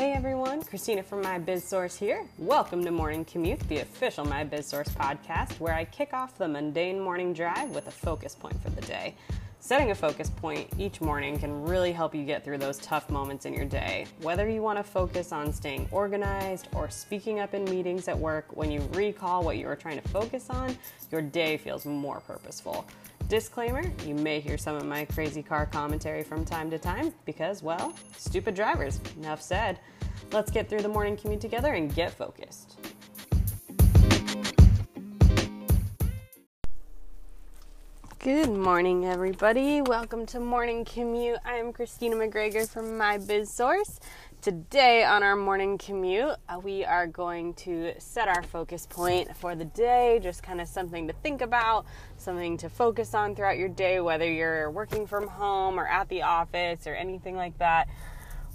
Hey everyone, Christina from My Biz Source here. Welcome to Morning Commute, the official My Biz Source podcast, where I kick off the mundane morning drive with a focus point for the day. Setting a focus point each morning can really help you get through those tough moments in your day. Whether you want to focus on staying organized or speaking up in meetings at work, when you recall what you were trying to focus on, your day feels more purposeful. Disclaimer you may hear some of my crazy car commentary from time to time because, well, stupid drivers. Enough said. Let's get through the morning commute together and get focused. Good morning, everybody. Welcome to Morning Commute. I am Christina McGregor from My Biz Source. Today, on our morning commute, uh, we are going to set our focus point for the day, just kind of something to think about, something to focus on throughout your day, whether you're working from home or at the office or anything like that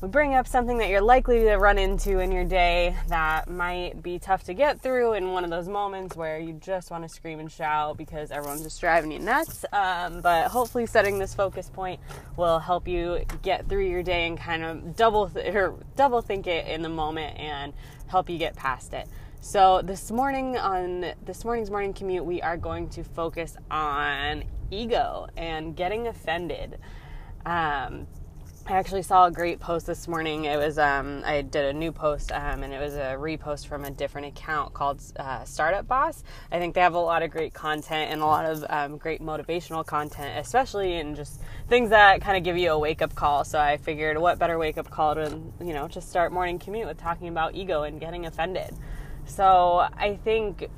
we bring up something that you're likely to run into in your day that might be tough to get through in one of those moments where you just want to scream and shout because everyone's just driving you nuts. Um, but hopefully, setting this focus point will help you get through your day and kind of double th- or double think it in the moment and help you get past it. So this morning on this morning's morning commute, we are going to focus on ego and getting offended. Um, I actually saw a great post this morning. It was um, I did a new post, um, and it was a repost from a different account called uh, Startup Boss. I think they have a lot of great content and a lot of um, great motivational content, especially in just things that kind of give you a wake up call. So I figured, what better wake up call to you know just start morning commute with talking about ego and getting offended. So I think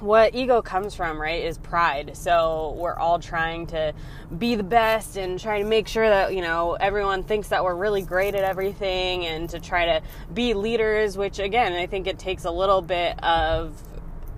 what ego comes from, right, is pride. So we're all trying to be the best and trying to make sure that, you know, everyone thinks that we're really great at everything and to try to be leaders, which again, I think it takes a little bit of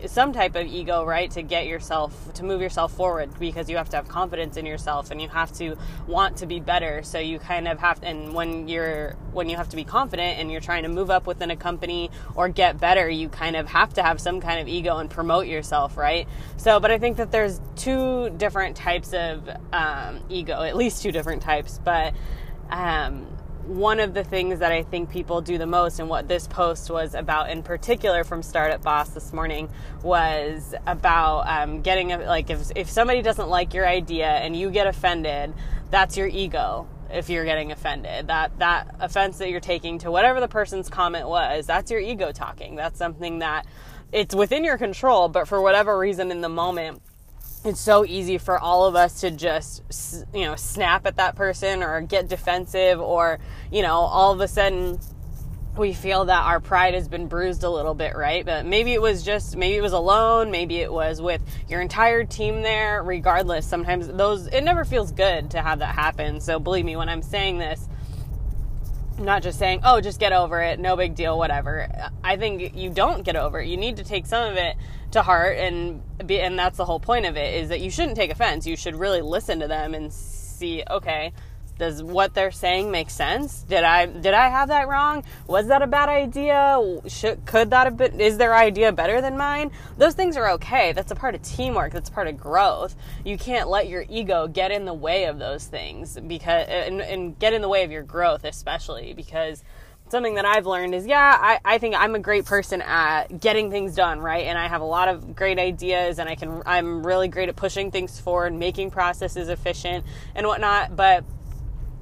some type of ego, right, to get yourself to move yourself forward because you have to have confidence in yourself and you have to want to be better. So you kind of have and when you're when you have to be confident and you're trying to move up within a company or get better, you kind of have to have some kind of ego and promote yourself, right? So, but I think that there's two different types of um, ego, at least two different types, but um, one of the things that I think people do the most, and what this post was about in particular from Startup Boss this morning, was about um, getting a, like if if somebody doesn't like your idea and you get offended, that's your ego. If you're getting offended, that that offense that you're taking to whatever the person's comment was, that's your ego talking. That's something that it's within your control, but for whatever reason in the moment it's so easy for all of us to just you know snap at that person or get defensive or you know all of a sudden we feel that our pride has been bruised a little bit right but maybe it was just maybe it was alone maybe it was with your entire team there regardless sometimes those it never feels good to have that happen so believe me when i'm saying this I'm not just saying, oh, just get over it, no big deal, whatever. I think you don't get over it. You need to take some of it to heart and be, and that's the whole point of it is that you shouldn't take offense. You should really listen to them and see, okay, does what they're saying make sense? Did I did I have that wrong? Was that a bad idea? Should, could that have been? Is their idea better than mine? Those things are okay. That's a part of teamwork. That's part of growth. You can't let your ego get in the way of those things because and, and get in the way of your growth, especially because something that I've learned is yeah, I, I think I'm a great person at getting things done, right? And I have a lot of great ideas and I can I'm really great at pushing things forward, making processes efficient and whatnot. But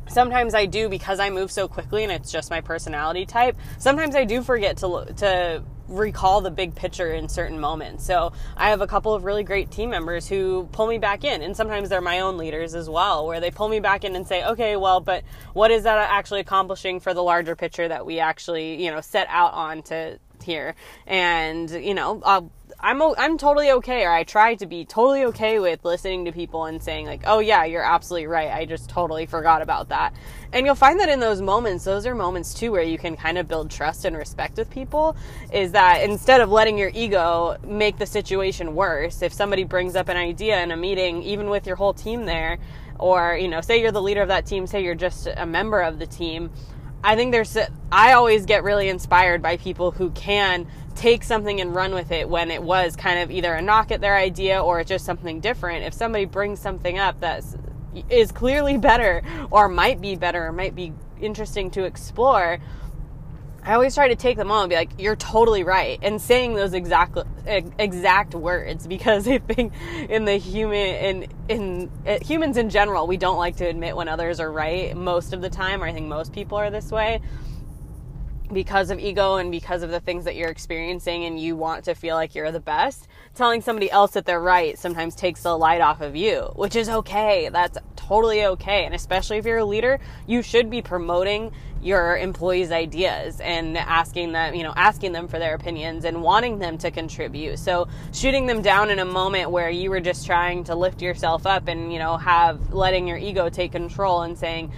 sometimes I do because I move so quickly and it's just my personality type. Sometimes I do forget to to recall the big picture in certain moments. So I have a couple of really great team members who pull me back in, and sometimes they're my own leaders as well, where they pull me back in and say, "Okay, well, but what is that actually accomplishing for the larger picture that we actually, you know, set out on to here?" And you know, I'll I'm I'm totally okay, or I try to be totally okay with listening to people and saying like, "Oh yeah, you're absolutely right. I just totally forgot about that." And you'll find that in those moments, those are moments too where you can kind of build trust and respect with people. Is that instead of letting your ego make the situation worse, if somebody brings up an idea in a meeting, even with your whole team there, or you know, say you're the leader of that team, say you're just a member of the team. I think there's I always get really inspired by people who can take something and run with it when it was kind of either a knock at their idea or it's just something different. If somebody brings something up that is clearly better or might be better or might be interesting to explore, I always try to take them on and be like, "You're totally right," and saying those exact exact words because I think in the human in in uh, humans in general, we don't like to admit when others are right most of the time, or I think most people are this way because of ego and because of the things that you're experiencing and you want to feel like you're the best, telling somebody else that they're right sometimes takes the light off of you, which is okay. That's totally okay. And especially if you're a leader, you should be promoting your employees' ideas and asking them, you know, asking them for their opinions and wanting them to contribute. So shooting them down in a moment where you were just trying to lift yourself up and, you know, have letting your ego take control and saying,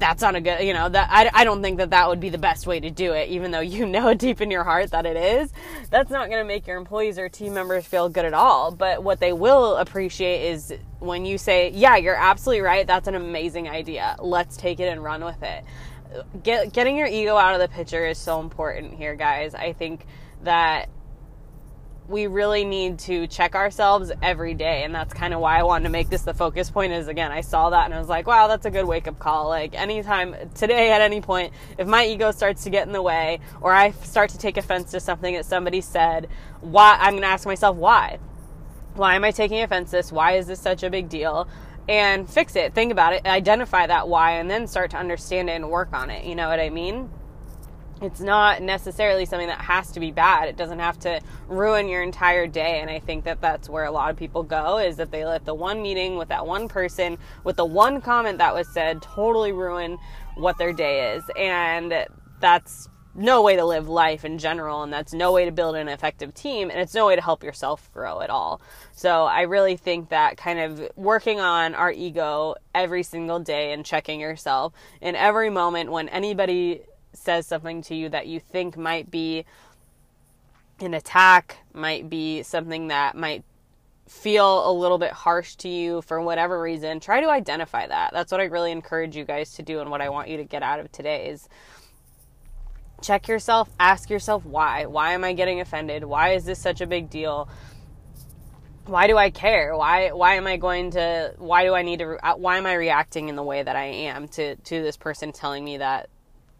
that's not a good, you know, that I, I don't think that that would be the best way to do it, even though you know deep in your heart that it is. That's not going to make your employees or team members feel good at all. But what they will appreciate is when you say, yeah, you're absolutely right. That's an amazing idea. Let's take it and run with it. Get, getting your ego out of the picture is so important here, guys. I think that we really need to check ourselves every day and that's kind of why i wanted to make this the focus point is again i saw that and i was like wow that's a good wake up call. Like anytime today at any point if my ego starts to get in the way or i start to take offense to something that somebody said why i'm going to ask myself why. Why am i taking offense to this? Why is this such a big deal? And fix it. Think about it. Identify that why and then start to understand it and work on it. You know what i mean it's not necessarily something that has to be bad. It doesn't have to ruin your entire day. And I think that that's where a lot of people go is that they let the one meeting with that one person, with the one comment that was said, totally ruin what their day is. And that's no way to live life in general. And that's no way to build an effective team. And it's no way to help yourself grow at all. So I really think that kind of working on our ego every single day and checking yourself in every moment when anybody says something to you that you think might be an attack, might be something that might feel a little bit harsh to you for whatever reason, try to identify that. That's what I really encourage you guys to do and what I want you to get out of today is check yourself, ask yourself why. Why am I getting offended? Why is this such a big deal? Why do I care? Why why am I going to why do I need to uh, why am I reacting in the way that I am to to this person telling me that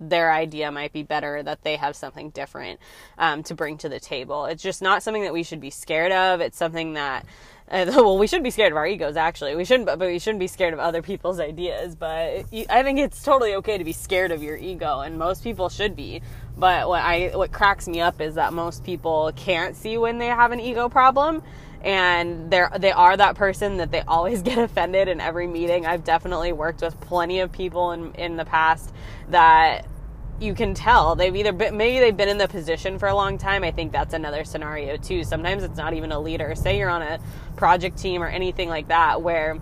their idea might be better, that they have something different um, to bring to the table. It's just not something that we should be scared of. It's something that uh, well, we should be scared of our egos. Actually, we shouldn't, but we shouldn't be scared of other people's ideas. But I think it's totally okay to be scared of your ego, and most people should be. But what I what cracks me up is that most people can't see when they have an ego problem, and they're they are that person that they always get offended in every meeting. I've definitely worked with plenty of people in in the past that you can tell they've either been, maybe they've been in the position for a long time. I think that's another scenario too. Sometimes it's not even a leader. Say you're on a project team or anything like that where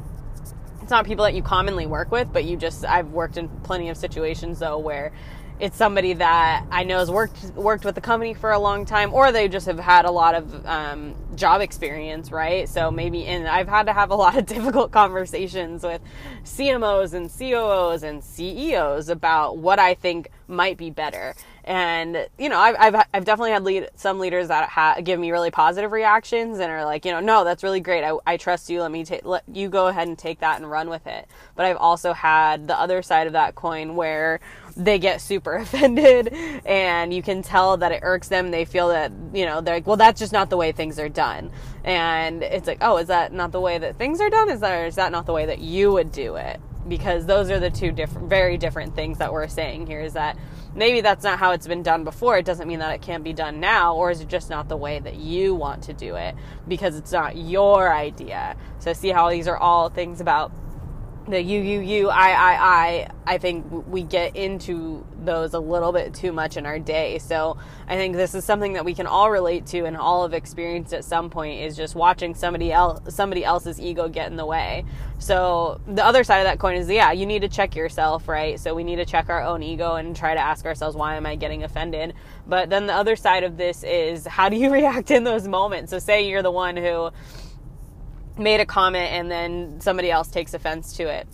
it's not people that you commonly work with, but you just I've worked in plenty of situations though where it's somebody that I know has worked worked with the company for a long time, or they just have had a lot of um, job experience, right? So maybe, and I've had to have a lot of difficult conversations with CMOs and COOs and CEOs about what I think might be better. And you know, I've I've, I've definitely had lead, some leaders that ha- give me really positive reactions and are like, you know, no, that's really great. I, I trust you. Let me take let you go ahead and take that and run with it. But I've also had the other side of that coin where they get super offended and you can tell that it irks them. They feel that, you know, they're like, well, that's just not the way things are done. And it's like, oh, is that not the way that things are done? Is that, is that not the way that you would do it? Because those are the two different, very different things that we're saying here is that maybe that's not how it's been done before. It doesn't mean that it can't be done now, or is it just not the way that you want to do it because it's not your idea? So, see how these are all things about the I I I I think we get into those a little bit too much in our day. So I think this is something that we can all relate to and all have experienced at some point is just watching somebody else somebody else's ego get in the way. So the other side of that coin is yeah, you need to check yourself, right? So we need to check our own ego and try to ask ourselves why am I getting offended? But then the other side of this is how do you react in those moments? So say you're the one who made a comment and then somebody else takes offense to it.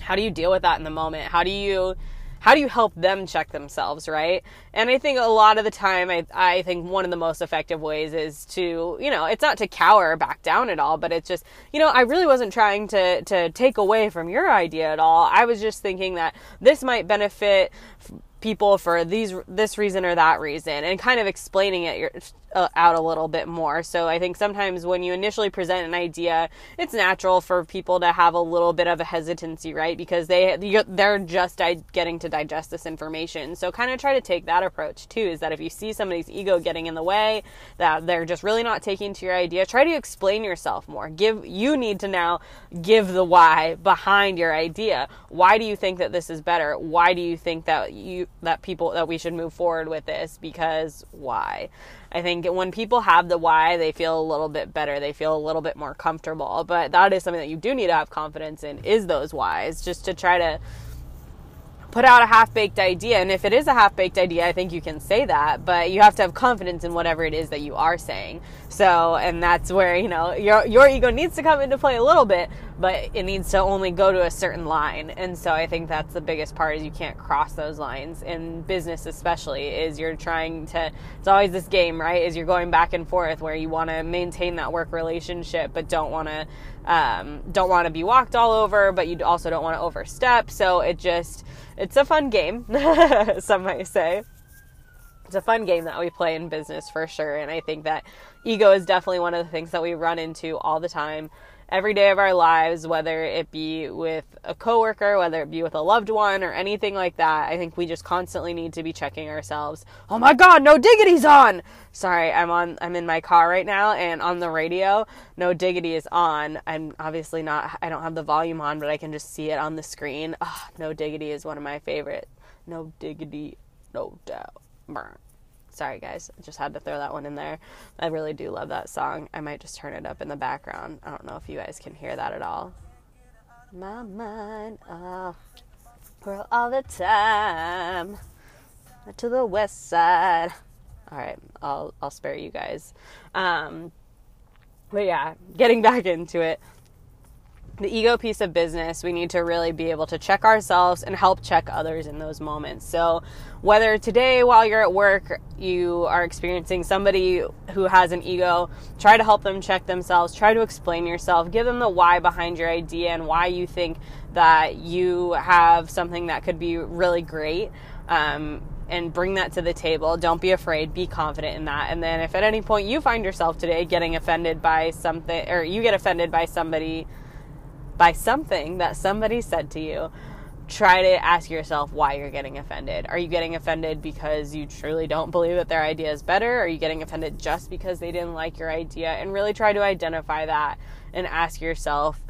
How do you deal with that in the moment? How do you how do you help them check themselves, right? And I think a lot of the time, I, I think one of the most effective ways is to, you know, it's not to cower back down at all, but it's just, you know, I really wasn't trying to, to take away from your idea at all. I was just thinking that this might benefit people for these this reason or that reason and kind of explaining it uh, out a little bit more. So I think sometimes when you initially present an idea, it's natural for people to have a little bit of a hesitancy, right? Because they they're just getting to digest this information. So kind of try to take that approach too is that if you see somebody's ego getting in the way, that they're just really not taking to your idea, try to explain yourself more. Give you need to now give the why behind your idea. Why do you think that this is better? Why do you think that you that people that we should move forward with this? Because why? I think when people have the why, they feel a little bit better. They feel a little bit more comfortable. But that is something that you do need to have confidence in is those whys, just to try to put out a half baked idea. And if it is a half baked idea, I think you can say that, but you have to have confidence in whatever it is that you are saying. So, and that's where, you know, your, your ego needs to come into play a little bit, but it needs to only go to a certain line. And so I think that's the biggest part is you can't cross those lines in business, especially is you're trying to, it's always this game, right? Is you're going back and forth where you want to maintain that work relationship, but don't want to, um, don't want to be walked all over, but you also don't want to overstep. So it just, it's a fun game, some might say it's a fun game that we play in business for sure. And I think that ego is definitely one of the things that we run into all the time, every day of our lives, whether it be with a coworker, whether it be with a loved one, or anything like that. I think we just constantly need to be checking ourselves. Oh my God, no diggity's on. Sorry, I'm on. I'm in my car right now, and on the radio, no diggity is on. I'm obviously not. I don't have the volume on, but I can just see it on the screen. Oh, no diggity is one of my favorite. No diggity, no doubt. Burn. Sorry, guys. I just had to throw that one in there. I really do love that song. I might just turn it up in the background. I don't know if you guys can hear that at all. My mind, oh, for all the time to the west side. All right, I'll I'll spare you guys. Um, but yeah, getting back into it the ego piece of business, we need to really be able to check ourselves and help check others in those moments. So, whether today while you're at work you are experiencing somebody who has an ego, try to help them check themselves, try to explain yourself, give them the why behind your idea and why you think that you have something that could be really great. Um, and bring that to the table. Don't be afraid. Be confident in that. And then, if at any point you find yourself today getting offended by something, or you get offended by somebody by something that somebody said to you, try to ask yourself why you're getting offended. Are you getting offended because you truly don't believe that their idea is better? Are you getting offended just because they didn't like your idea? And really try to identify that and ask yourself,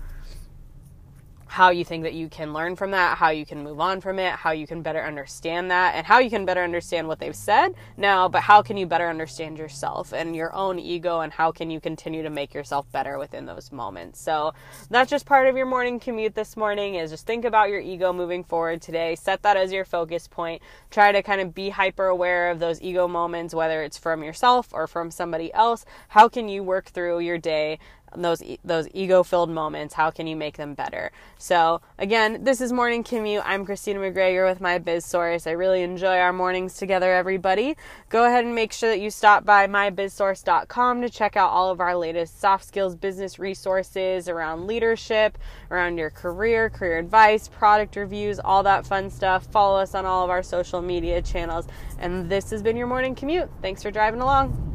how you think that you can learn from that, how you can move on from it, how you can better understand that, and how you can better understand what they've said now, but how can you better understand yourself and your own ego, and how can you continue to make yourself better within those moments. So that's just part of your morning commute this morning is just think about your ego moving forward today. Set that as your focus point. Try to kind of be hyper aware of those ego moments, whether it's from yourself or from somebody else. How can you work through your day those those ego filled moments how can you make them better? So again this is morning commute i'm christina mcgregor with my biz source. I really enjoy our mornings together everybody. Go ahead and make sure that you stop by mybizsource.com to check out all of our latest soft skills business resources around leadership around your career career advice product reviews all that fun stuff. Follow us on all of our social media channels. And this has been your morning commute thanks for driving along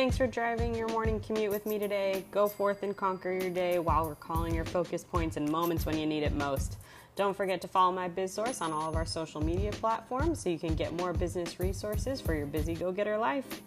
Thanks for driving your morning commute with me today. Go forth and conquer your day while recalling your focus points and moments when you need it most. Don't forget to follow my biz source on all of our social media platforms so you can get more business resources for your busy go getter life.